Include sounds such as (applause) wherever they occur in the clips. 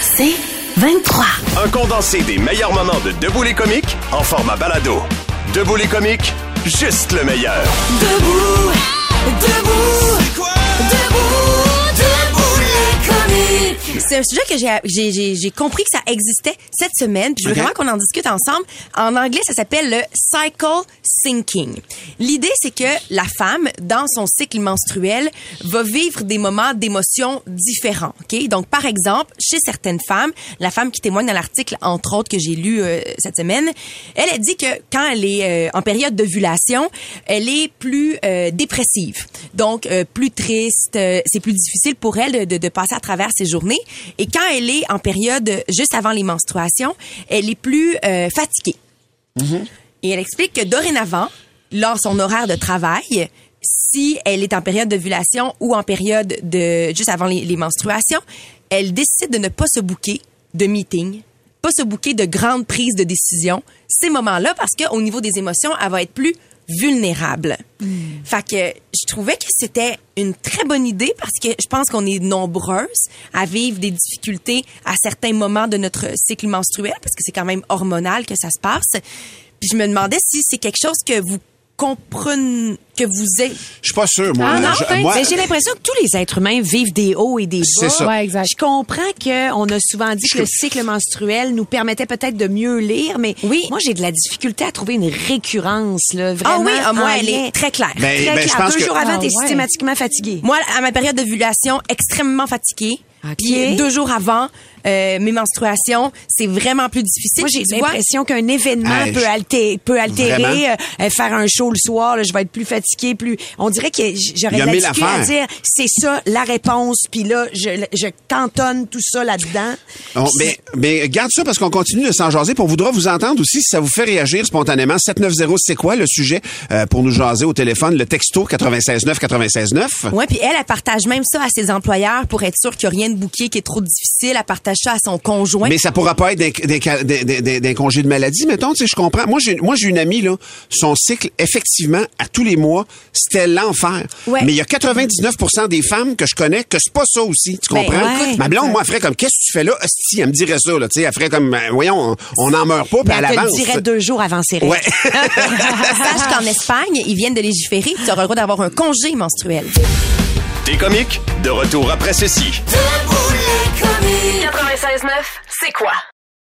C'est 23. Un condensé des meilleurs moments de Debout les comiques en format balado. Debout les comiques, juste le meilleur. Debout, debout, debout, C'est un sujet que j'ai- compris que ça existait cette semaine. Puis je veux vraiment qu'on en discute ensemble. En anglais, ça s'appelle le cycle syncing. L'idée, c'est que la femme, dans son cycle menstruel, va vivre des moments d'émotions différents. Ok? Donc, par exemple, chez certaines femmes, la femme qui témoigne dans l'article, entre autres, que j'ai lu euh, cette semaine, elle a dit que quand elle est euh, en période d'ovulation, elle est plus euh, dépressive. Donc, euh, plus triste. euh, c'est plus difficile pour elle de, de, de passer à travers ses Et quand elle est en période juste avant les menstruations, elle est plus euh, fatiguée. Et elle explique que dorénavant, lors son horaire de travail, si elle est en période d'ovulation ou en période de juste avant les, les menstruations, elle décide de ne pas se bouquer de meeting, pas se bouquer de grandes prises de décision. Ces moments-là parce qu'au niveau des émotions, elle va être plus vulnérable. Fait que je trouvais que c'était une très bonne idée parce que je pense qu'on est nombreuses à vivre des difficultés à certains moments de notre cycle menstruel parce que c'est quand même hormonal que ça se passe. Puis je me demandais si c'est quelque chose que vous comprenez, que vous êtes. Je suis pas sûr, moi. Ah non, Je- moi- mais j'ai l'impression que tous les êtres humains vivent des hauts et des bas. C'est ça. Ouais, exact. Je comprends qu'on a souvent dit que le cycle menstruel nous permettait peut-être de mieux lire, mais Oui. moi, j'ai de la difficulté à trouver une récurrence, là, Ah vraiment. oui, ah, moi, elle est très claire. Ben, Très ben, je clair. pense Deux que- jours avant, Ah, t'es ouais. systématiquement fatigué. Moi, à ma période d'ovulation, extrêmement fatiguée. Ok. Puis deux jours avant euh, mes menstruations, c'est vraiment plus difficile. Moi, j'ai l'impression qu'un événement Hey, peut, altérer, peut altérer, Vraiment? euh, euh, faire un show le soir, là, je vais être plus fatigué, plus. On dirait que j'aurais de la mille difficulté à dire, c'est ça la réponse, puis là, je, je cantonne tout ça là-dedans. On- Puis mais, mais garde ça parce qu'on continue de s'en jaser. Puis on voudra vous entendre aussi si ça vous fait réagir spontanément. 790, c'est quoi le sujet euh, pour nous jaser au téléphone? Le texto 969 969. Ouais, puis elle, elle partage même ça à ses employeurs pour être sûre qu'il n'y a rien de bouquet qui est trop difficile. Elle partage ça à son conjoint. Mais ça pourra pas être d'un- congé de maladie, mettons, tu sais, je comprends. Moi, j'ai, moi, j'ai une amie, là, son cycle, effectivement, à tous les mois, c'était l'enfer. Ouais. Mais il y a 99 des femmes que je connais que c'est pas ça aussi, tu Ben, comprends? ouais. Ma blonde, moi, elle ferait comme, qu'est-ce que tu fais là? Si, elle me dirait ça, là, tu sais, elle ferait comme, ben, voyons, on n'en meurt pas, puis elle elle avance. dirait deux jours avant ses règles. Ouais. (laughs) Sache qu'en Espagne, ils viennent de légiférer. Tu auras le droit d'avoir un congé menstruel. Des comiques, de retour après ceci. Debout les comiques. 96.9, c'est quoi?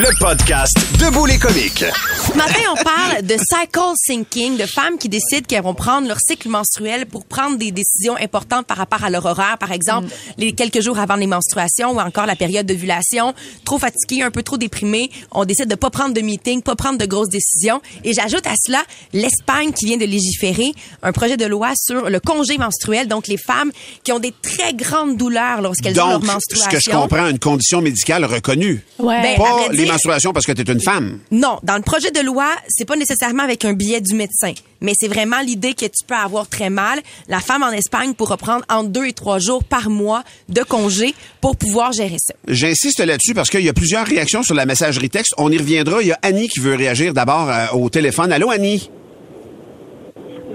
Le podcast Debout les comiques. Ce matin, on parle de cycle syncing, de femmes qui décident qu'elles vont prendre leur cycle menstruel pour prendre des décisions importantes par rapport à leur horaire. Par exemple, les quelques jours avant les menstruations ou encore la période d'ovulation. Trop fatigué, un peu trop déprimé. On décide de pas prendre de meeting, pas prendre de grosses décisions. Et j'ajoute à cela l'Espagne qui vient de légiférer un projet de loi sur le congé menstruel. Donc, les femmes qui ont des très grandes douleurs lorsqu'elles ont leur Donc, ce menstruation. que je comprends, une condition médicale reconnue. Ouais. Ben, Pas les parce que tu es une femme. Non, dans le projet de loi, c'est pas nécessairement avec un billet du médecin, mais c'est vraiment l'idée que tu peux avoir très mal. La femme en Espagne pourra prendre entre deux et trois jours par mois de congé pour pouvoir gérer ça. J'insiste là-dessus parce qu'il y a plusieurs réactions sur la messagerie texte. On y reviendra. Il y a Annie qui veut réagir d'abord euh, au téléphone. Allô, Annie?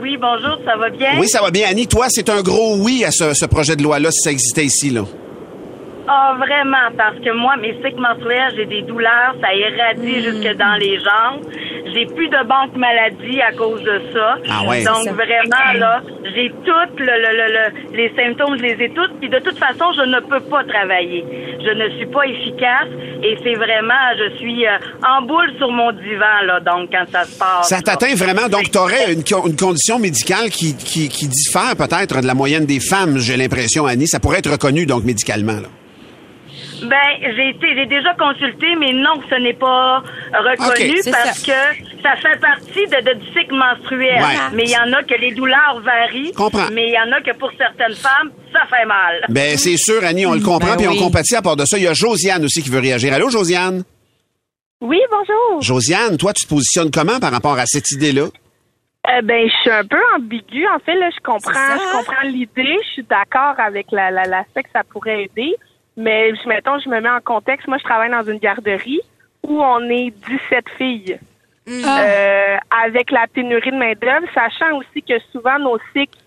Oui, bonjour, ça va bien? Oui, ça va bien. Annie, toi, c'est un gros oui à ce, ce projet de loi-là si ça existait ici, là. Ah, vraiment, parce que moi, mes cycles menstruels, j'ai des douleurs, ça irradie jusque dans les jambes. J'ai plus de banque maladie à cause de ça. Ah ouais. Donc ça. vraiment là, j'ai toutes le, le- le- le- les symptômes, je les ai toutes. Puis de toute façon, je ne peux pas travailler. Je ne suis pas efficace et c'est vraiment, je suis euh, en boule sur mon divan là. Donc quand ça se passe. Ça t'atteint vraiment. Donc, tu aurais une, une condition médicale qui, qui, qui diffère peut-être de la moyenne des femmes, j'ai l'impression, Annie. Ça pourrait être reconnu, donc, médicalement. là. Ben, j'ai été, j'ai déjà consulté, mais non, ce n'est pas reconnu parce que ça fait partie de, de- du cycle menstruel. Ouais. Mais il y en a que les douleurs varient. Comprends. Mais il y en a que pour certaines femmes, ça fait mal. Ben, c'est sûr, Annie, on le comprend, Ben puis oui. on compatit à part de ça. Il y a Josiane aussi qui veut réagir. Allô, Josiane? Oui, bonjour. Josiane, toi, tu te positionnes comment par rapport à cette idée-là? Euh, ben, je suis un peu ambiguë. En fait, là, je comprends, je comprends l'idée. Je suis d'accord avec la, la, l'aspect que ça pourrait aider. Mais, je- mettons, je me mets en contexte. Moi, je travaille dans une garderie où on est 17 filles. Euh, avec la pénurie de main-d'œuvre, sachant aussi que souvent nos cycles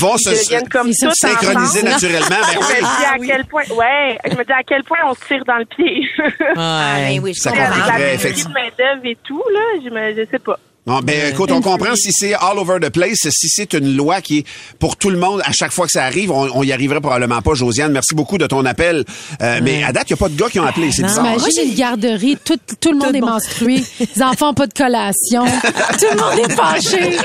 Vont se deviennent comme se synchroniser ensemble. naturellement. Ben (laughs) je me oui. dis à quel point, ouais, je me dis à quel point on se tire dans le pied. Ah, ben oui, je Ça comprends. Avec la pénurie de main-d'œuvre et tout, là, je me, je sais pas. Non, ben écoute, on comprend si c'est all over the place, si c'est une loi qui est pour tout le monde, à chaque fois que ça arrive, on, on y arriverait probablement pas. Josiane, merci beaucoup de ton appel. Euh, Mais à date, il n'y a pas de gars qui ont appelé, c'est bizarre. hein? Imagine une garderie, tout, tout le monde est menstrué, les enfants ont pas de collation, (laughs) tout le monde est fâché.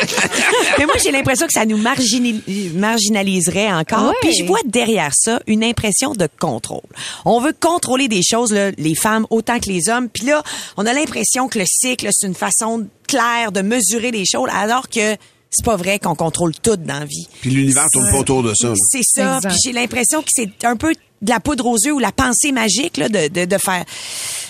Mais moi, j'ai l'impression que ça nous margini- marginaliserait encore. Ouais. Puis je vois derrière ça une impression de contrôle. On veut contrôler des choses, là, les femmes autant que les hommes. Puis là, on a l'impression que le cycle, c'est une façon claire de mesurer les choses, alors que c'est pas vrai qu'on contrôle tout dans la vie. Puis l'univers tourne pas autour de ça. là. C'est ça. Puis j'ai l'impression que c'est un peu de la poudre aux yeux ou la pensée magique là, de, de, de faire.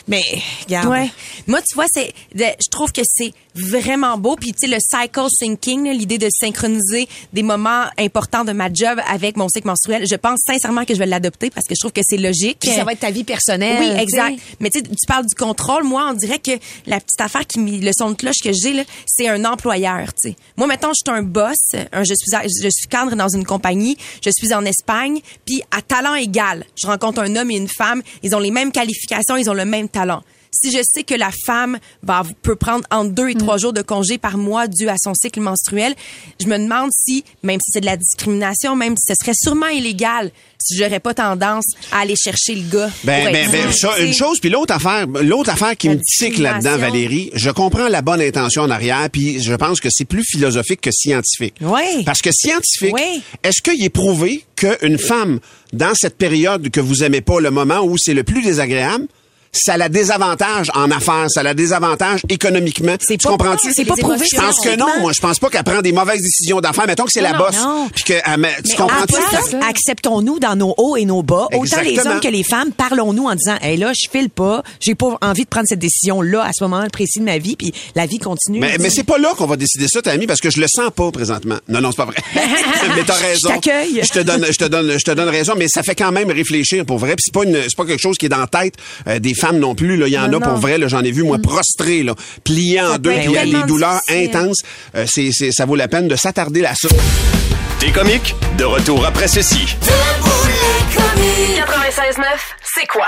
Mais, regarde. Ouais. Moi, tu vois, c'est, je trouve que c'est vraiment beau. Puis, tu sais, le cycle syncing, là, l'idée de synchroniser des moments importants de ma job avec mon cycle menstruel, je pense sincèrement que je vais l'adopter parce que je trouve que c'est logique. Puis ça va être ta vie personnelle. Oui, exact. Mais tu sais, tu parles du contrôle. Moi, on dirait que la petite affaire qui me, le son de cloche que j'ai là, c'est un employeur. Tu sais, moi maintenant, je suis un boss. Un, je suis, je suis cadre dans une compagnie. Je suis en Espagne. Puis à talent égal, je rencontre un homme et une femme. Ils ont les mêmes qualifications. Ils ont le même talent. Si je sais que la femme va, peut prendre entre deux et trois jours de congé par mois dû à son cycle menstruel, je me demande si, même si c'est de la discrimination, même si ce serait sûrement illégal, si j'aurais pas tendance à aller chercher le gars. Ben, ben, ben, une chose, puis l'autre affaire, l'autre affaire qui me tique là-dedans. Valérie, je comprends la bonne intention en arrière, puis je pense que c'est plus philosophique que scientifique. Oui. Parce que scientifique, Oui. est-ce qu'il est prouvé qu'une femme, dans cette période que vous aimez pas, le moment où c'est le plus désagréable, ça la désavantage en affaires, ça la désavantage économiquement. Tu pas- comprends-tu? c'est pas prouvé Je pense que non. Moi, je pense pas qu'elle prend des mauvaises décisions d'affaires. Mettons que c'est la bosse. Puis que, met- tu Mais comprends-tu? acceptons-nous dans nos hauts et nos bas. Autant les hommes que les femmes, parlons-nous en disant, hey, là, je file pas, j'ai pas envie de prendre cette décision-là à ce moment précis de ma vie, puis la vie continue. Mais, mais c'est pas là qu'on va décider ça, Tammy, parce que je le sens pas présentement. Non, non, c'est pas vrai. (laughs) mais t'as raison. Je t'accueille. Je te donne, je te donne, je te donne raison, mais ça fait quand même réfléchir pour vrai. Puis c'est pas une, c'est pas quelque chose qui est dans la tête euh, des femmes non plus. Là, il y en Non, a pour non. vrai. Là, j'en ai vu moi prostré, là, plié en deux, puis il y a des tellement douleurs difficile. intenses. Euh, c'est, c'est, ça vaut la peine de s'attarder là-dessus. T'es comique? De retour après ceci. 96.9, c'est quoi?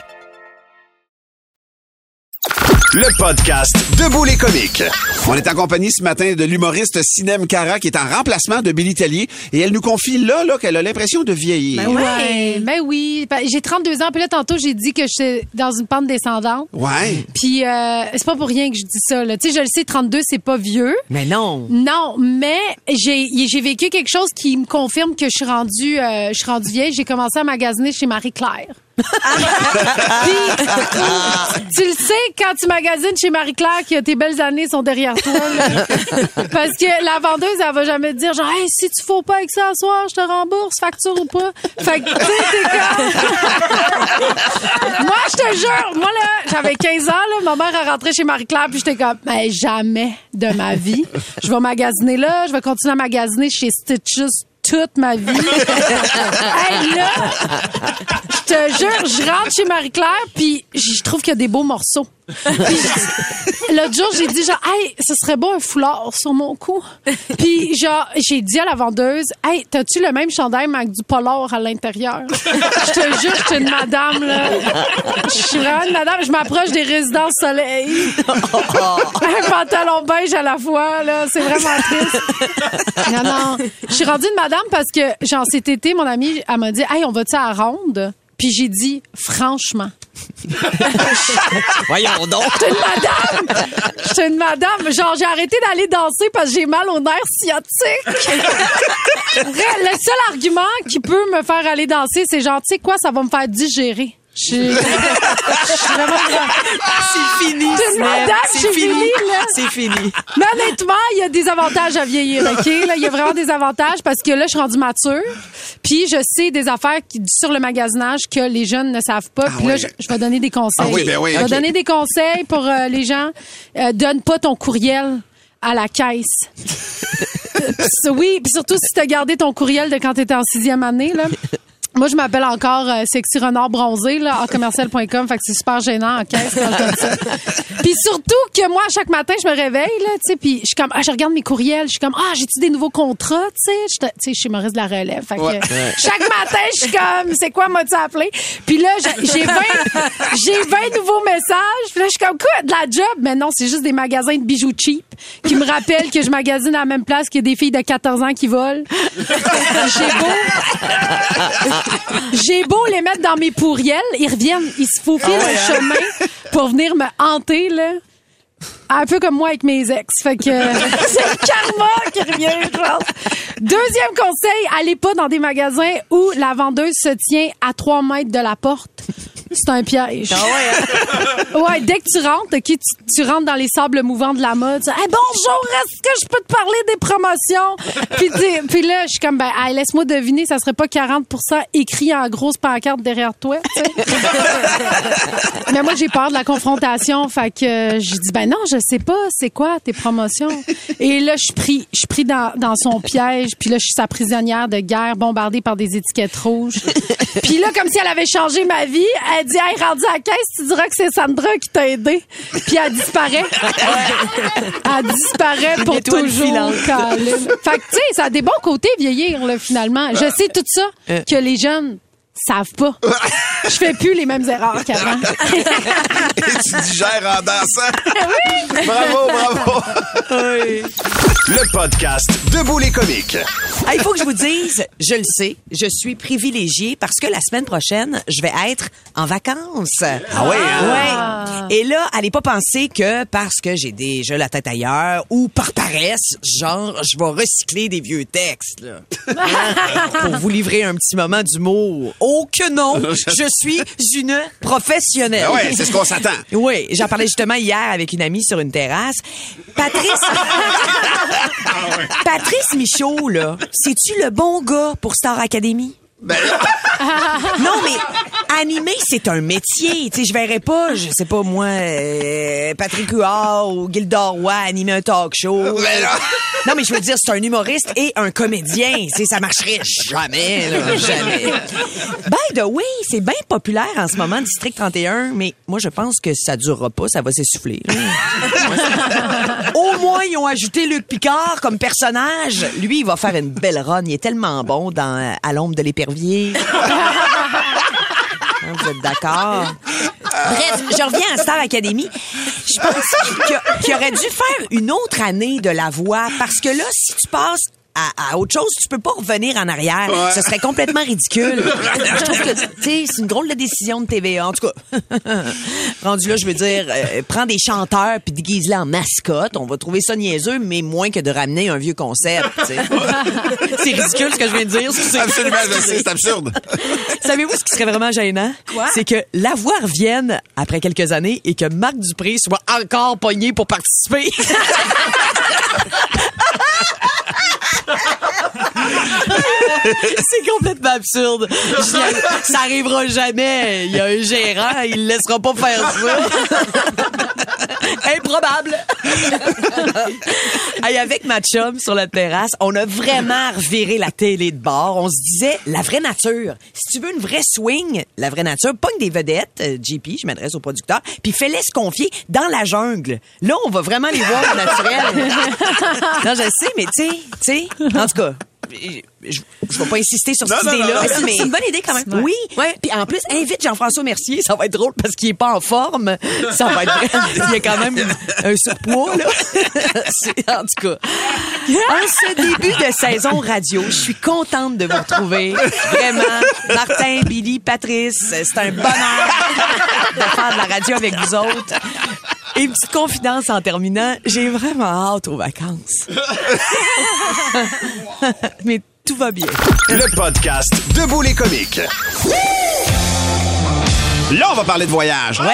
Le podcast Debout les comiques. On est en compagnie ce matin de l'humoriste Sinem Cara qui est en remplacement de Billy Tellier et elle nous confie là, là qu'elle a l'impression de vieillir. Ouais, ben oui. Ben, J'ai 32 ans, puis là, tantôt, j'ai dit que j'étais dans une pente descendante. Ouais. Puis euh, c'est pas pour rien que je dis ça. là. Tu sais, je le sais, 32, c'est pas vieux. Mais non. Non, mais j'ai j'ai vécu quelque chose qui me confirme que je suis rendue euh, je suis rendue vieille. J'ai commencé à magasiner chez Marie-Claire. Puis, tu le sais, quand tu magasines chez Marie-Claire que tes belles années sont derrière toi. là. (laughs) Parce que la vendeuse, elle va jamais te dire, genre, hey, si tu fous pas avec ça ce soir, je te rembourse, facture ou pas. Fait que, tu sais, t'es comme... moi, je te jure, moi, là, j'avais 15 ans, là, ma mère est rentrée chez Marie-Claire, puis j'étais comme, mais jamais de ma vie. Je vais magasiner là, je vais continuer à magasiner chez Stitches toute ma vie. (laughs) hey, là, je te jure, je rentre chez Marie-Claire, puis je trouve qu'il y a des beaux morceaux. L'autre jour, j'ai dit genre, hey, ce serait beau un foulard sur mon cou. Puis genre, j'ai dit à la vendeuse, hey, t'as-tu le même chandail mais avec du polar à l'intérieur? Je te jure, je suis une madame, là. Je suis vraiment une madame. Je m'approche des résidences soleil. un pantalon beige à la fois, là. C'est vraiment triste. Non, non. Je suis rendue une madame parce que, genre, cet été, mon amie, elle m'a dit, hey, on va-tu à ronde? Puis j'ai dit, franchement. (laughs) Voyons donc. J'étais une madame! J'étais une madame. Genre, j'ai arrêté d'aller danser parce que j'ai mal au nerf sciatique. Le seul argument qui peut me faire aller danser, c'est genre, tu sais quoi, ça va me faire digérer. Je suis je vraiment... C'est fini, C'est fini. finie, là. C'est fini. Mais honnêtement, il y a des avantages à vieillir, OK? Là, il y a vraiment des avantages parce que là, je suis rendue mature. Puis je sais des affaires qui, sur le magasinage que les jeunes ne savent pas. Puis là, je, je vais donner des conseils. Ah oui, ben oui, je vais donner des conseils pour euh, les gens. Euh, donne pas ton courriel à la caisse. (laughs) Oui, puis surtout si tu as gardé ton courriel de quand tu étais en sixième année, là. Moi, je m'appelle encore euh, Sexy Renard Bronzé, là, en commercial.com. Fait que c'est super gênant en caisse quand je donne ça. (laughs) Puis surtout que moi, chaque matin, je me réveille, là, tu sais, puis je suis comme, ah, je regarde mes courriels. Je suis comme, ah, j'ai-tu des nouveaux contrats, tu sais? Tu sais, je suis Maurice de la relève. Fait que Ouais. euh, chaque matin, je suis comme, c'est quoi, m'as-tu appelé? Puis là, j'ai j'ai 20, j'ai 20 nouveaux messages. Puis là, je suis comme, quoi, de la job? Mais non, c'est juste des magasins de bijoux cheap qui me rappellent que je magasine à la même place que des filles de 14 ans qui volent. (laughs) J'ai beau, j'ai beau les mettre dans mes pourriels, ils reviennent, ils se faufilent Ah ouais, un hein? chemin pour venir me hanter, là. Un peu comme moi avec mes ex. Fait que (laughs) c'est le karma qui revient, je pense. Deuxième conseil, allez pas dans des magasins où la vendeuse se tient à 3 mètres de la porte. C'est un piège. (laughs) ouais, dès que tu rentres, tu, tu rentres dans les sables mouvants de la mode. Tu dis, Hey, bonjour, est-ce que je peux te parler des promotions? (laughs) puis, là, je suis comme, ben, hey, laisse-moi deviner, ça serait pas 40% écrit en grosse pancarte derrière toi. (laughs) Mais moi, j'ai peur de la confrontation. Fait que euh, je dis, ben non, je sais pas, c'est quoi tes promotions? Et là, je suis pris, je pris dans, dans son piège. Puis là, je suis sa prisonnière de guerre, bombardée par des étiquettes rouges. Puis là, comme si elle avait changé ma vie, elle dit, hey, rendu à la caisse, tu diras que c'est Sandra qui t'a aidé. Puis elle disparaît. (laughs) elle disparaît pour toujours. Colin. Fait que, tu sais, ça a des bons côtés, vieillir, là, finalement. Je sais tout ça Euh. que les jeunes savent pas. Je fais plus les mêmes erreurs qu'avant. tu digères en dansant. Bravo, bravo. Le podcast Debout les comiques. Ah, il faut que je vous dise, je le sais, je suis privilégiée parce que la semaine prochaine, je vais être en vacances. Ah ouais, hein? Ouais. Et là, allez pas penser que parce que j'ai déjà la tête ailleurs ou par paresse, genre, je vais recycler des vieux textes, là. (laughs) Pour vous livrer un petit moment d'humour. Oh que non! (laughs) Je suis une professionnelle. Ben ouais, c'est ce qu'on s'attend. (laughs) Oui, j'en parlais justement hier avec une amie sur une terrasse. Patrice. (laughs) Patrice Michaud, là, c'est-tu le bon gars pour Star Academy? Ben (laughs) non, mais animer, c'est un métier. Tu sais, je verrais pas, je sais pas moi, euh, Patrick Huard ou Gilda Roy animer un talk show. non, mais je veux dire, c'est un humoriste et un comédien. Tu sais, ça marcherait jamais, là, (laughs) jamais. By the way, c'est bien populaire en ce moment, District 31, mais moi, je pense que ça durera pas, ça va s'essouffler. (laughs) ils ont ajouté Luc Picard comme personnage. Lui, il va faire une belle run. Il est tellement bon dans euh, À l'ombre de l'épervier. (laughs) Hein, Vous êtes d'accord? Bref, je reviens à Star Academy. Je pense qu'il qu'il aurait dû faire une autre année de la voix parce que là, si tu passes à, à autre chose, tu peux pas revenir en arrière. Ouais. Ce serait complètement ridicule. (laughs) Je trouve que, tu sais, c'est une drôle de décision de TVA. En tout cas, (laughs) rendu là, je veux dire, euh, prends des chanteurs puis déguise-les en mascotte. On va trouver ça niaiseux, mais moins que de ramener un vieux concept. tu sais. c'est ridicule ce que je viens de dire. Absolument, sais, c'est absurde. (laughs) Savez-vous ce qui serait vraiment gênant? C'est que la voix revienne après quelques années et que Marc Dupré soit encore pogné pour participer. (laughs) C'est complètement absurde. Ça arrivera jamais. Il y a un gérant, il ne laissera pas faire ça. (laughs) Improbable. Hey, avec ma chum sur la terrasse, on a vraiment reviré la télé de bord. On se disait, la vraie nature. Si tu veux une vraie swing, la vraie nature, pogne des vedettes, euh, JP, je m'adresse au producteur, puis fais-les se confier dans la jungle. Là, on va vraiment les voir au naturel. (laughs) non, je sais, mais tu sais, tu sais, en tout cas, je, je vais pas insister sur cette Non, non, idée-là. mais- C'est une bonne idée quand même. Oui. Puis en plus, invite Jean-François Mercier. Ça va être drôle parce qu'il est pas en forme. Ça va être Il y a quand même un surpoids, là. (laughs) En tout cas. En ce début de saison radio, je suis contente de vous retrouver. Vraiment. Martin, Billy, Patrice, c'est un bonheur de faire de la radio avec vous autres. Et une petite confidence en terminant, j'ai vraiment hâte aux vacances. (laughs) Mais tout va bien. Le podcast Debout les comiques. Là, on va parler de voyage. (laughs)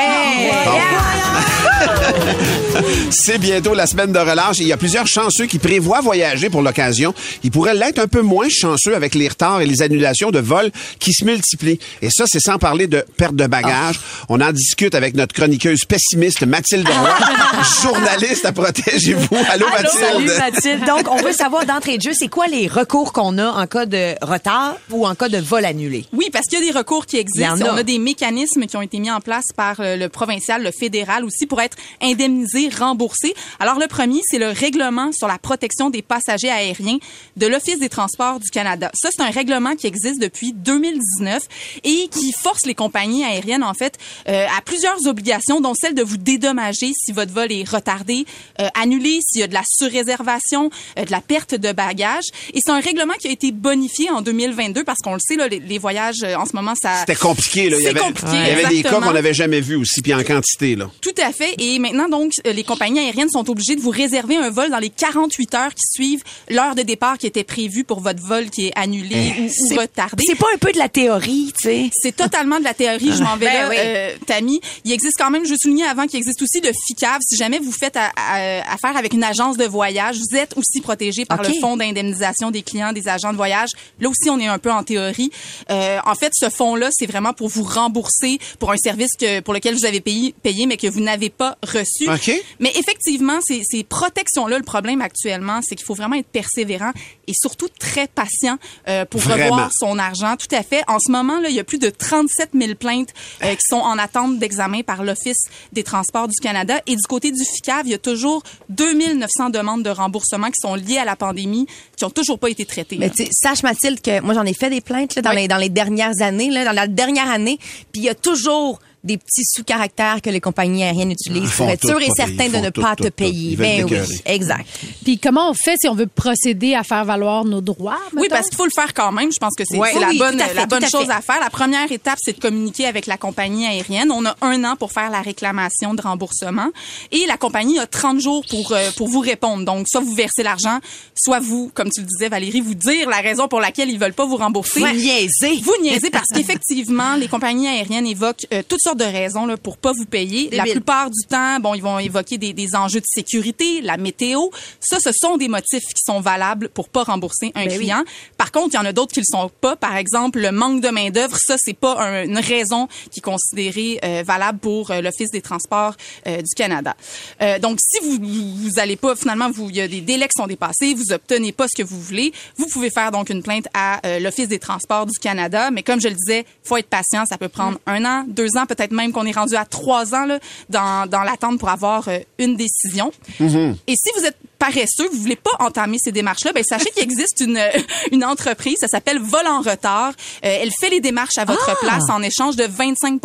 C'est bientôt la semaine de relâche et il y a plusieurs chanceux qui prévoient voyager pour l'occasion. Ils pourraient l'être un peu moins chanceux avec les retards et les annulations de vols qui se multiplient. Et ça, c'est sans parler de perte de bagages. On en discute avec notre chroniqueuse pessimiste Mathilde Roy, (laughs) journaliste à Protégez-vous. Allô, Mathilde? Salut Mathilde. Donc, on veut savoir d'entrée de jeu, c'est quoi les recours qu'on a en cas de retard ou en cas de vol annulé? Oui, parce qu'il y a des recours qui Il y en existent. a. On a des mécanismes qui ont été mis en place par euh, le provincial, le fédéral aussi pour être indemnisés, remboursés. Alors le premier, c'est le règlement sur la protection des passagers aériens de l'Office des transports du Canada. Ça, c'est un règlement qui existe depuis 2019 et qui force les compagnies aériennes en fait euh, à plusieurs obligations, dont celle de vous dédommager si votre vol est retardé, euh, annulé, s'il y a de la surréservation, euh, de la perte de bagages. Et c'est un règlement qui a été bonifié en 2022 parce qu'on le sait, là, les, les voyages en ce moment, ça... C'était compliqué, là. Il y C'est avait, compliqué, il y avait des cas exactement. qu'on n'avait jamais vus aussi, puis en quantité, là. Tout à fait. Et maintenant, donc, euh, les compagnies aériennes sont obligées de vous réserver un vol dans les 48 heures qui suivent l'heure de départ qui était prévue pour votre vol qui est annulé ou, ou retardé. C'est pas un peu de la théorie, tu sais? C'est totalement de la théorie. Je m'en vais (laughs) Ben là, oui. euh, Tammy. Il existe quand même, je souligner avant qu'il existe aussi le FICAV. Si jamais vous faites à- à- affaire avec une agence de voyage, vous êtes aussi protégé par le fonds d'indemnisation des clients des agents de voyage. Là aussi, on est un peu en théorie. Euh, en fait, ce fonds-là, c'est vraiment pour vous rembourser pour un service que pour lequel vous avez payé, payé mais que vous n'avez pas reçu. OK. Mais effectivement, ces, ces protections-là, le problème actuellement, c'est qu'il faut vraiment être persévérant et surtout très patient euh, pour Vraiment. revoir son argent. Tout à fait. En ce moment, là, il y a plus de 37 000 plaintes euh, qui sont en attente d'examen par l'Office des transports du Canada. Et du côté du FICAV, il y a toujours 2900 demandes de remboursement qui sont liées à la pandémie qui ont toujours pas été traitées. Mais là. tu sais, sache Mathilde que moi j'en ai fait des plaintes là, dans, les, dans les dernières années, là, dans la dernière année, puis il y a toujours des petits sous-caractères que les compagnies aériennes utilisent pour être sûr et certain de ne tout, pas tout, te tout. payer. Ben oui, exact. Puis comment on fait si on veut procéder à faire valoir nos droits? Oui, parce qu'il faut le faire quand même. Je pense que c'est Ouais. la Oui, bonne, tout à fait, la tout bonne à chose à faire. La première étape, c'est de communiquer avec la compagnie aérienne. On a un an pour faire la réclamation de remboursement et la compagnie a 30 jours pour euh, pour vous répondre. Donc, soit vous versez l'argent, soit vous, comme tu le disais Valérie, vous dire la raison pour laquelle ils veulent pas vous rembourser. Vous niaisez. Vous niaisez parce qu'effectivement, les compagnies aériennes évoquent euh, toutes sortes de raisons là, pour pas vous payer. La plupart du temps, bon, ils vont évoquer des, des enjeux de sécurité, la météo. Ça, ce sont des motifs qui sont valables pour pas rembourser un Ben oui. client. Par contre, il y en a d'autres qui le sont pas. Par exemple, le manque de main d'œuvre, ça, c'est pas un- une raison qui est considérée euh, valable pour euh, l'Office des transports euh, du Canada. Euh, donc, si vous vous allez pas finalement, vous il y a des délais qui sont dépassés, vous obtenez pas ce que vous voulez, vous pouvez faire donc une plainte à euh, l'Office des transports du Canada. Mais comme je le disais, faut être patient. Ça peut prendre un an, deux ans, peut-être même qu'on est rendu à trois ans là, dans, dans l'attente pour avoir euh, une décision. Et si vous êtes paresseux, vous voulez pas entamer ces démarches-là, ben sachez qu'il existe une (laughs) une entreprise, ça s'appelle Vol en retard. Euh, elle fait les démarches à votre Ah! place en échange de 25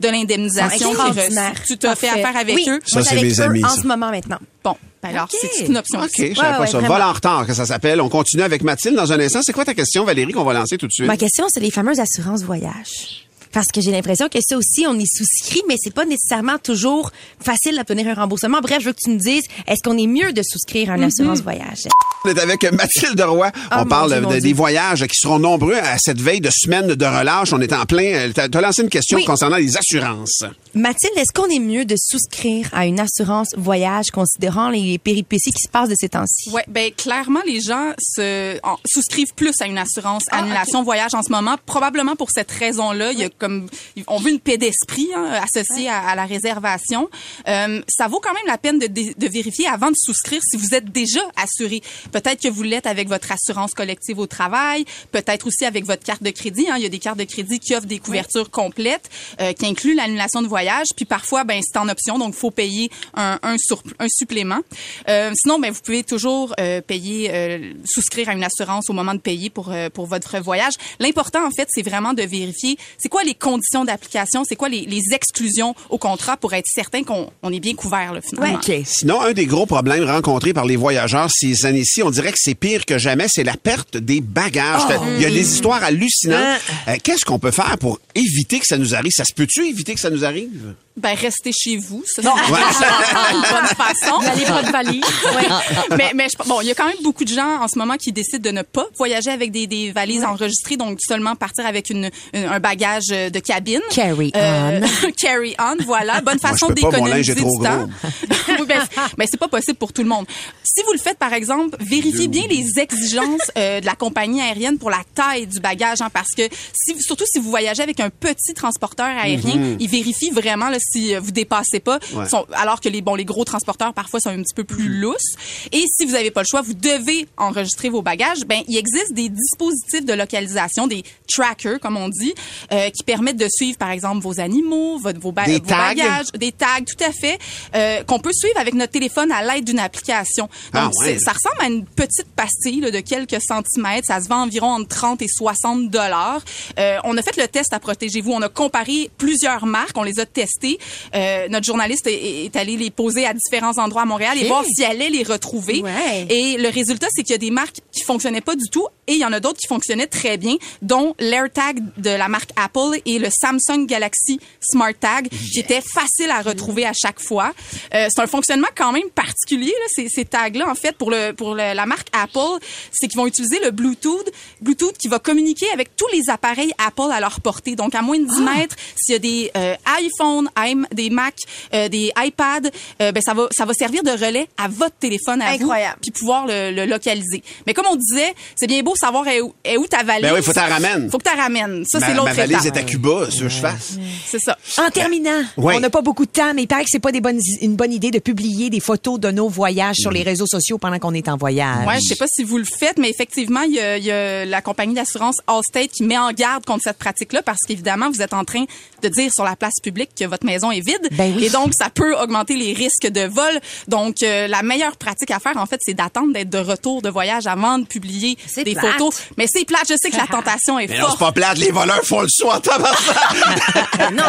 de l'indemnisation reçue. Tu fait Parfait. affaire avec oui, eux. Ça, c'est avec mes eux amis, en ça. ce moment maintenant. Bon, ben alors c'est une option OK, aussi. je savais Ouais, pas ouais, ça. vraiment. Vol en retard, que ça s'appelle. On continue avec Mathilde dans un instant. C'est quoi ta question, Valérie, qu'on va lancer tout de suite? Ma question, c'est les fameuses assurances voyage. Parce que j'ai l'impression que ça aussi, on y souscrit, mais c'est pas nécessairement toujours facile d'obtenir un remboursement. Bref, je veux que tu me dises, est-ce qu'on est mieux de souscrire à une assurance voyage? On est avec Mathilde Roy. Ah, on parle Dieu, de- des voyages qui seront nombreux à cette veille de semaine de relâche. On est en plein. Tu as lancé une question Oui. concernant les assurances. Mathilde, est-ce qu'on est mieux de souscrire à une assurance voyage considérant les péripéties qui se passent de ces temps-ci? Ouais, ben clairement les gens se en- souscrivent plus à une assurance Ah, annulation voyage en ce moment, probablement pour cette raison-là. Il y a comme on veut une paix d'esprit hein, associée à, à la réservation. Euh, ça vaut quand même la peine de, de- vérifier avant de souscrire si vous êtes déjà assuré. Peut-être que vous l'êtes avec votre assurance collective au travail, peut-être aussi avec votre carte de crédit. hein. Il y a des cartes de crédit qui offrent des couvertures complètes, euh, qui incluent l'annulation de voyage. Puis parfois, ben c'est en option, donc faut payer un, un, sur- un supplément. Euh, sinon, ben vous pouvez toujours euh, payer, euh, souscrire à une assurance au moment de payer pour euh, pour votre voyage. L'important en fait, c'est vraiment de vérifier c'est quoi les conditions d'application, c'est quoi les, les exclusions au contrat pour être certain qu'on on est bien couvert là, finalement? Sinon, un des gros problèmes rencontrés par les voyageurs ces années-ci, on dirait que c'est pire que jamais, c'est la perte des bagages. Oh. Il y a des histoires hallucinantes. Ah. Euh, Qu'est-ce qu'on peut faire pour éviter que ça nous arrive? Ça se peut-tu éviter que ça nous arrive? Ben, restez chez vous. Ça, Non. c'est Ouais. une bonne façon. (laughs) Vous allez pas de valise. Ouais. mais, mais je- bon, il y a quand même beaucoup de gens en ce moment qui décident de ne pas voyager avec des, des valises enregistrées, donc seulement partir avec une, une- un bagage euh, de cabine. Carry Euh, (laughs) carry on, voilà. Bonne façon d'économiser du temps. (laughs) (laughs) ben, mais c'est pas possible pour tout le monde. Si vous le faites, par exemple, vérifiez bien les exigences euh, de la compagnie aérienne pour la taille du bagage, hein, parce que si, surtout si vous voyagez avec un petit transporteur aérien, Mhm. il vérifie vraiment là, si euh, vous dépassez pas, Ouais. Sont- alors que les bon les gros transporteurs parfois sont un petit peu plus lousses. Et si vous n'avez pas le choix, vous devez enregistrer vos bagages. Ben il existe des dispositifs de localisation, des trackers comme on dit, euh, qui permettent de suivre par exemple vos animaux, votre, vos, ba- Des vos tags? bagages, des tags tout à fait, euh, qu'on peut suivre avec notre téléphone à l'aide d'une application. Ah, Donc ouais. ça ressemble à une petite pastille là, de quelques centimètres. Ça se vend environ entre 30 et 60 dollars. Euh, on a fait le test à Protégez-vous. On a comparé plusieurs marques. On les a testées. Euh, notre journaliste est, est allé les poser à différents endroits à Montréal et voir si elle allait les retrouver. Ouais. Et le résultat, c'est qu'il y a des marques qui fonctionnaient pas du tout et il y en a d'autres qui fonctionnaient très bien, dont l'AirTag de la marque Apple et le Samsung Galaxy Smart Tag, qui étaient faciles à retrouver à chaque fois. Euh, c'est un fonctionnement quand même particulier, là, ces, ces tags-là, en fait, pour, le, pour le- la marque Apple, c'est qu'ils vont utiliser le Bluetooth, Bluetooth qui va communiquer avec tous les appareils Apple à leur portée. Donc, à moins de 10 mètres, s'il y a des euh, iPhones, im- des Mac, euh, des iPads, euh, ben, ça va, ça va servir de relais à votre téléphone à Incroyable. vous, puis pouvoir le, le localiser. Mais comme on disait, c'est bien beau savoir est où, est où ta valise. Ben oui, faut que t'en ramènes. Faut que tu ramènes. Ça, ma, c'est ma l'autre valise étape. est à Cuba, ce que je fasse. C'est ça. En terminant, Oui. on n'a pas beaucoup de temps, mais il paraît que c'est pas des bonnes, une bonne idée de publier des photos de nos voyages sur les réseaux sociaux pendant qu'on est en voyage. Ouais, je sais pas si vous le faites, mais effectivement, il y a, il y a la compagnie d'assurance Allstate qui met en garde contre cette pratique-là parce qu'évidemment, vous êtes en train de dire sur la place publique que votre maison est vide. Et donc, ça peut augmenter les risques de vol. Donc, euh, la meilleure pratique à faire, en fait, c'est d'attendre d'être de retour de voyage avant de publier des plate. photos. Mais c'est plate. Je sais que la (laughs) tentation est Mais non, c'est forte. pas plate, les voleurs font le soin en (laughs) non,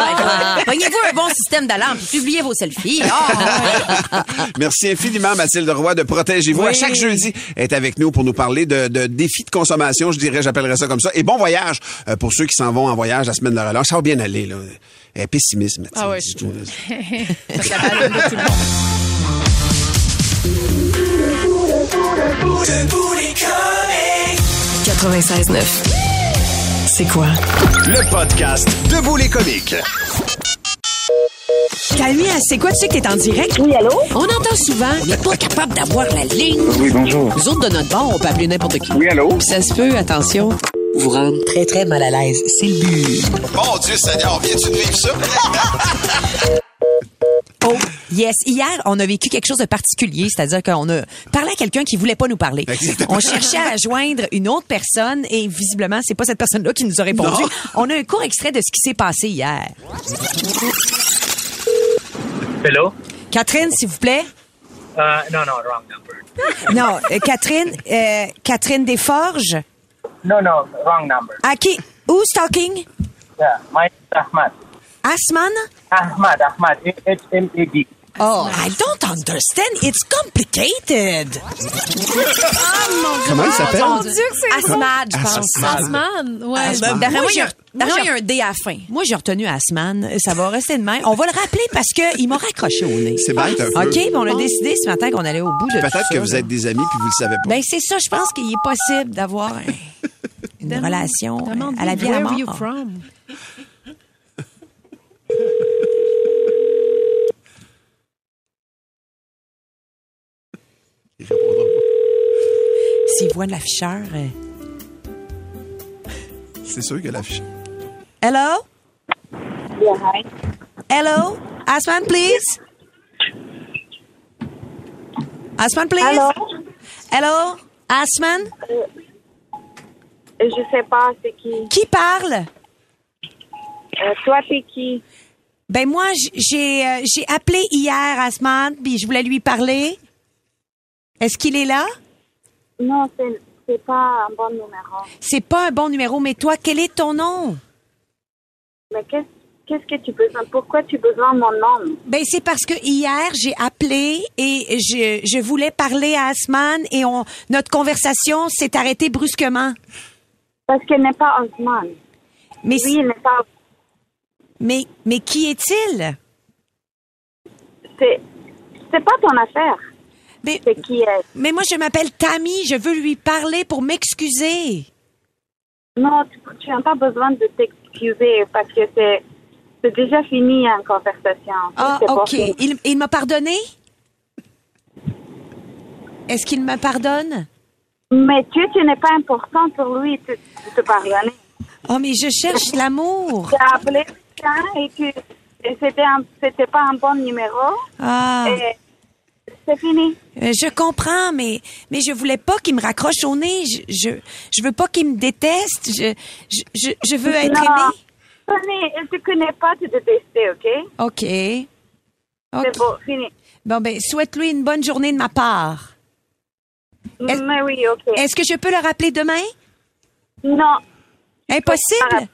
mais Voyez-vous un bon système d'alarme puis publiez vos selfies. Ah, (laughs) (laughs) Merci infiniment, Mathilde Roy, de Protégez-vous. À chaque jeudi, est avec nous pour nous parler de, de défis de consommation, je dirais, j'appellerais ça comme ça. Et bon voyage euh, pour ceux qui s'en vont en voyage la semaine de relâche. Ça va bien aller, là. Pessimiste, Mathilde. Ah ouais, je trouve. (laughs) Ça fait la ballonne de tout le monde. Debout les comiques. 96.9. C'est quoi? Le podcast Debout les comiques. Camille, c'est quoi? Tu sais que t'es en direct? Oui, allô? On entend souvent, il n'est pas capable d'avoir la ligne. Oui, bonjour. Nous autres, de notre bord, on peut appeler n'importe qui. Oui, allô? Puis ça se peut, attention, vous rendre très, très mal à l'aise. C'est le but. Mon Dieu Seigneur, viens-tu de vivre ça? (laughs) Oh, yes. Hier, on a vécu quelque chose de particulier, c'est-à-dire qu'on a parlé à quelqu'un qui voulait pas nous parler. Exactement. On cherchait à joindre une autre personne et visiblement, c'est pas cette personne-là qui nous a répondu. Non. On a un court extrait de ce qui s'est passé hier. Hello? Catherine, s'il vous plaît. Uh, no, no, wrong number. (laughs) Non, euh, Catherine, euh, Catherine Desforges. No, no, wrong number. À qui? Who's talking? Yeah, my Ahmad. Asman? Ahmad, Ahmad, H-M-A-D. Oh, I don't understand. It's complicated. Comment il s'appelle? Mon Dieu, que c'est Asmad, je pense. Asmad. Asman, ouais. Asman. D'après Moi, moi, il y a- un D à la fin. Moi, j'ai retenu Asman. Ça va rester de même. On va le rappeler parce que il m'a raccroché au nez. C'est bête un peu. OK, puis on a décidé ce matin qu'on allait au bout de Peut-être ça, que vous là. êtes des amis puis vous le savez pas. Ben, c'est ça. Je pense qu'il est possible d'avoir un- (laughs) une relation euh, à la vie à la where mort. (laughs) you from? Il répondra pas. S'il voit de l'afficheur. euh, (laughs) C'est sûr que l'affiche. Hello? Yeah, hi. Hello? Asman, please? Asman, please? Allô? Hello? Asman? Je sais pas, c'est qui? Qui parle? Euh, toi, t'es qui? Ben moi, j'ai euh, j'ai appelé hier Asman, puis je voulais lui parler. Est-ce qu'il est là? Non, c'est c'est pas un bon numéro. C'est pas un bon numéro, mais toi, quel est ton nom? Mais qu'est-ce qu'est-ce que tu besoin? Pourquoi tu besoin de mon nom? Ben c'est parce que hier j'ai appelé et je, je voulais parler à Asman et on notre conversation s'est arrêtée brusquement. Parce qu'il n'est pas Osman. Mais Lui, il n'est pas. mais mais qui est-il? C'est c'est pas ton affaire. Mais, C'est qui est. mais moi je m'appelle Tammy, je veux lui parler pour m'excuser. Non, tu n'as pas besoin de t'excuser parce que c'est c'est déjà fini en conversation. Ah C'est OK, il, il m'a pardonné? Est-ce qu'il me pardonne? Mais tu, tu n'es pas important pour lui de de te pardonner. Oh mais je cherche l'amour. Tu as appelé quelqu'un et tu et c'était un- c'était pas un bon numéro. Ah. Et c'est fini. Euh, Je comprends, mais mais je voulais pas qu'il me raccroche au nez. Je je, je veux pas qu'il me déteste. Je je je, veux être non. aimée. Elle te connaît pas te détester, OK? OK. C'est bon, fini. Bon ben souhaite-lui une bonne journée de ma part. Mais oui, OK. Est-ce que je peux le rappeler demain? Non, Impossible?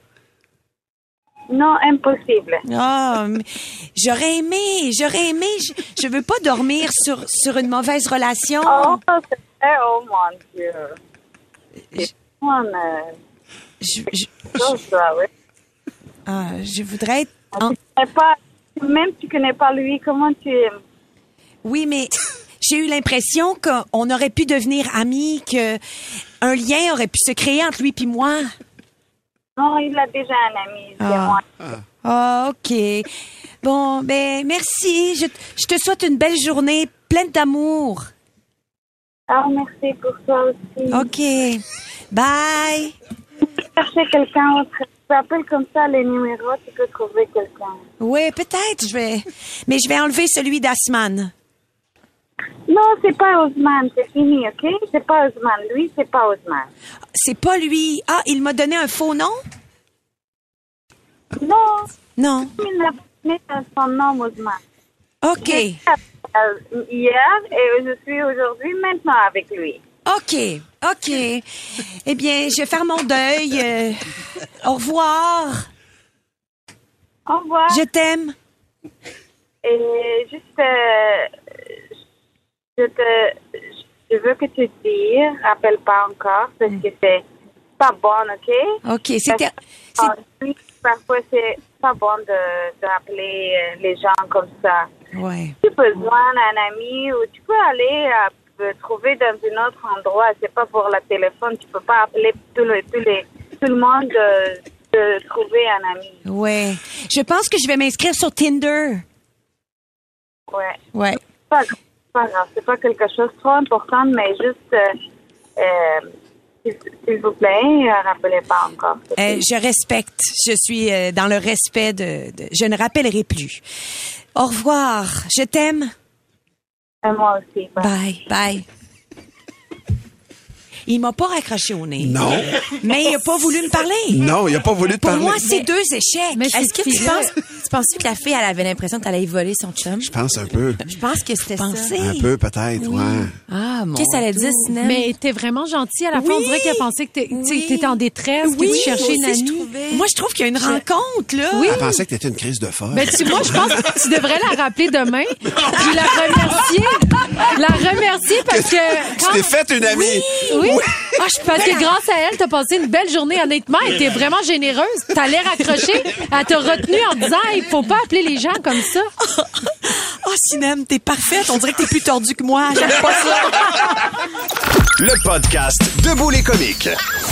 Non, impossible. Ah, j'aurais aimé, j'aurais aimé. Je, je veux pas dormir sur sur une mauvaise relation. Oh, oh mon Dieu. Je, ah, je voudrais être en- pas, même tu connais pas lui, comment tu aimes? Oui, mais j'ai eu l'impression qu'on aurait pu devenir amis, que un lien aurait pu se créer entre lui puis moi. Non, il a déjà un ami, c'est Ah. moi. Ah, OK. Bon, ben merci. Je, je te souhaite une belle journée pleine d'amour. Ah, merci pour toi aussi. OK. Bye. Chercher quelqu'un autre. Tu appelles comme ça les numéros, tu peux trouver quelqu'un. Oui, peut-être, je vais mais je vais enlever celui d'Asman. Non, c'est pas Osman, c'est fini, OK? C'est pas Osman. Lui, c'est pas Osman. C'est pas lui. Ah, il m'a donné un faux nom? Non, Non. il pas donné son nom, Osman. OK. Euh, Hier, et je suis aujourd'hui maintenant avec lui. OK. OK. Eh bien, je vais faire mon deuil. Euh, au revoir. Au revoir. Je t'aime. Et juste, euh, je te, je veux que tu dises, rappelle pas encore, parce que c'est pas bon, OK? OK, c'était parfois, c'est pas bon de, de rappeler euh, les gens comme ça. Ouais. Tu peux joindre un ami ou tu peux aller euh, trouver dans un autre endroit. C'est pas pour le téléphone. Tu peux pas appeler tout le, tout les, tout le monde de, de trouver un ami. Ouais. Je pense que je vais m'inscrire sur Tinder. Ouais. Ouais. Pas, pas grave. C'est pas quelque chose de trop important, mais juste, euh, euh, s'il vous plaît, euh, rappelez pas encore. Euh, je respecte. Je suis dans le respect de, de- Je ne rappellerai plus. Au revoir. Je t'aime. Et moi aussi. Bye. Bye. Il m'a pas raccroché au nez. Non. Mais il a pas voulu me parler. Non, il a pas voulu te Pour parler. moi, c'est deux échecs. Est-ce que tu penses, tu penses que la fille, elle avait l'impression que t'allais voler son chum? Je pense un peu. Je pense que c'était ça. Un peu, peut-être, ouais. Ah, mon Qu'est-ce que ça allait dire, Sinem? Mais t'es vraiment gentil. À la fin, on Oui. dirait qu'elle pensait que t'es- tu sais, Oui. que t'étais en détresse, que Oui, tu cherchais une moi aussi, je amie. Moi, je trouve qu'il y a une rencontre, là. Oui. Elle pensait que t'étais une crise de folle. Ben, tu, moi, je pense que tu devrais la rappeler demain, (laughs) puis la remercier. La remercier parce que. Tu t'es faite une amie. Oui. Ah, je- parce que grâce à elle, t'as passé une belle journée, honnêtement. Elle était vraiment généreuse. T'as l'air accroché. Elle t'a retenu en disant, il faut pas appeler les gens comme ça. Oh, Sinem, t'es parfaite. On dirait que t'es plus tordue que moi. J'aime pas ça. Le podcast Debout les comiques.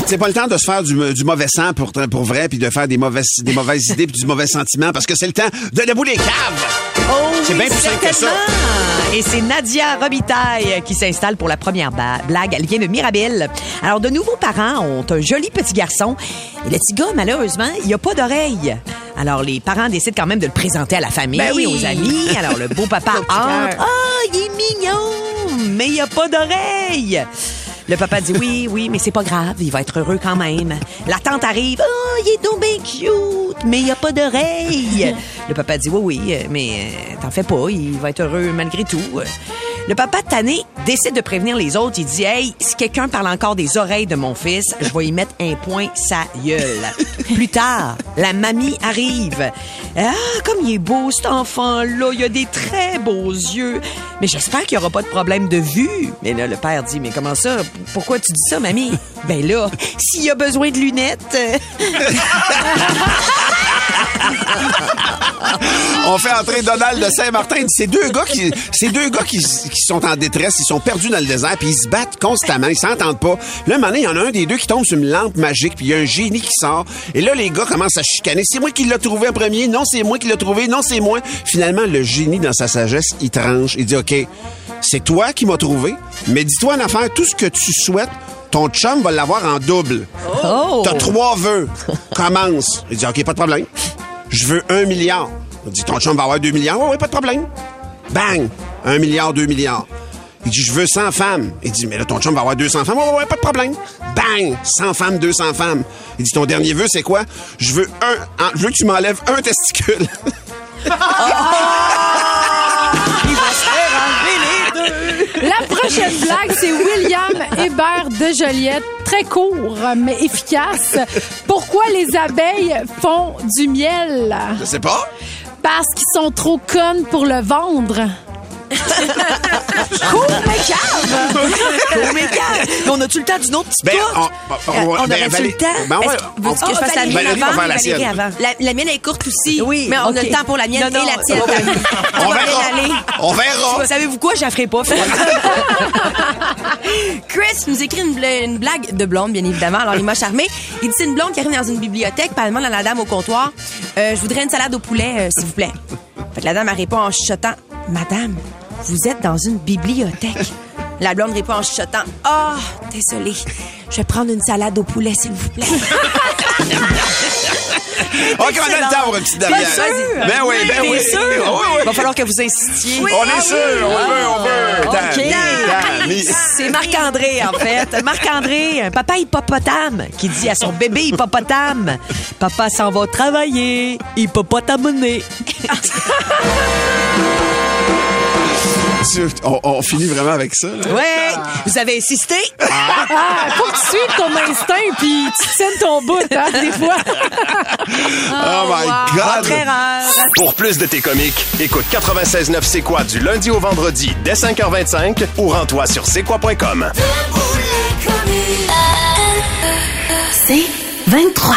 C'est pas le temps de se faire du, du mauvais sang pour, pour vrai, puis de faire des mauvaises, des mauvaises idées puis du mauvais sentiment, parce que c'est le temps de debout les caves. C'est bien plus simple que ça. Certainement. Et c'est Nadia Robitaille qui s'installe pour la première blague. Elle vient de Mirabel. Alors, de nouveaux parents ont un joli petit garçon. Et le petit gars, malheureusement, il a pas d'oreille. Alors, les parents décident quand même de le présenter à la famille, Ben oui. aux amis. Alors, le beau papa (laughs) entre. Ah, il est mignon, mais il a pas d'oreille. Le papa dit oui, oui, mais c'est pas grave, il va être heureux quand même. La tante arrive, oh, il est donc bien cute, mais il a pas d'oreille. Le papa dit oui, oui, mais euh, t'en fais pas, il va être heureux malgré tout. Le papa tanné décide de prévenir les autres. Il dit Hey, si quelqu'un parle encore des oreilles de mon fils, je vais y mettre un point sa gueule. Plus tard, la mamie arrive. Ah, comme il est beau cet enfant-là, il a des très beaux yeux. Mais j'espère qu'il n'y aura pas de problème de vue. Mais là, le père dit Mais comment ça? Pourquoi tu dis ça, mamie? Ben là, s'il a besoin de lunettes. (laughs) (laughs) On fait entrer Donald de Saint-Martin. C'est deux gars qui, c'est deux gars qui, qui sont en détresse. Ils sont perdus dans le désert puis ils se battent constamment. Ils s'entendent pas. Là, un moment il y en a un des deux qui tombe sur une lampe magique puis il y a un génie qui sort. Et là, les gars commencent à chicaner. C'est moi qui l'ai trouvé en premier. Non, c'est moi qui l'ai trouvé. Non, c'est moi. Finalement, le génie, dans sa sagesse, il tranche. Il dit, OK, c'est toi qui m'as trouvé. Mais dis-toi en affaire, tout ce que tu souhaites, ton chum va l'avoir en double. Oh! T'as trois vœux. (laughs) Commence. Il dit, OK, pas de problème. Je veux un milliard. Il dit, ton chum va avoir deux milliards. Oui, oui, pas de problème. Bang! Un milliard, deux milliards. Il dit, je veux 100 femmes. Il dit, mais là, ton chum va avoir 200 femmes. Oui, oui, oui, pas de problème. Bang! 100 femmes, 200 femmes. Il dit, ton dernier vœu, c'est quoi? Je veux un, je veux que tu m'enlèves un testicule. (laughs) prochaine blague, c'est William Hébert de Joliette. Très court, mais efficace. Pourquoi les abeilles font du miel? Je sais pas. Parce qu'ils sont trop connes pour le vendre. (laughs) court, mais cave! Court, mais calme. Mais on a-tu le temps d'une autre petite Ben, tour? on- on- Euh, on ben, aurait-tu le temps? ben ouais, Est-ce que- on- que je fasse la mienne Valérie avant? la Valérie avant. La, la mienne est courte aussi. Oui, mais on a le temps pour la mienne Non, non, et la tienne. On va verra. aller. On verra. Savez-vous quoi? Je la ferai pas. (laughs) Chris nous écrit une blague de blonde, bien évidemment. Alors, il m'a charmé. Il dit c'est une blonde qui arrive dans une bibliothèque, puis elle demande à la dame au comptoir euh, Je voudrais une salade au poulet, euh, s'il vous plaît. Fait que la dame, elle répond en chuchotant Madame, vous êtes dans une bibliothèque. La blonde répond en chuchotant Ah, désolée, je vais prendre une salade au poulet, s'il vous plaît. OK, (laughs) on a le temps pour une petite dernière. Bien sûr. Ben oui, ben oui. sûr? Oui, oui. Il va falloir que vous insistiez. On est sûr, on veut, on veut. OK. Tammy, Tammy. C'est Marc-André, en fait. Marc-André, un papa hippopotame, qui dit à son bébé hippopotame Papa s'en va travailler, (laughs) On, on finit vraiment avec ça. là. Ouais, vous avez insisté? Ah, faut que tu suives ton instinct puis tu tiennes ton bout, hein, des fois. (laughs) Oh my God. Très rare. Pour plus de tes comiques, écoute 96.9 C'est quoi du lundi au vendredi dès 5h25 ou rends-toi sur c'est quoi.com. C'est 23.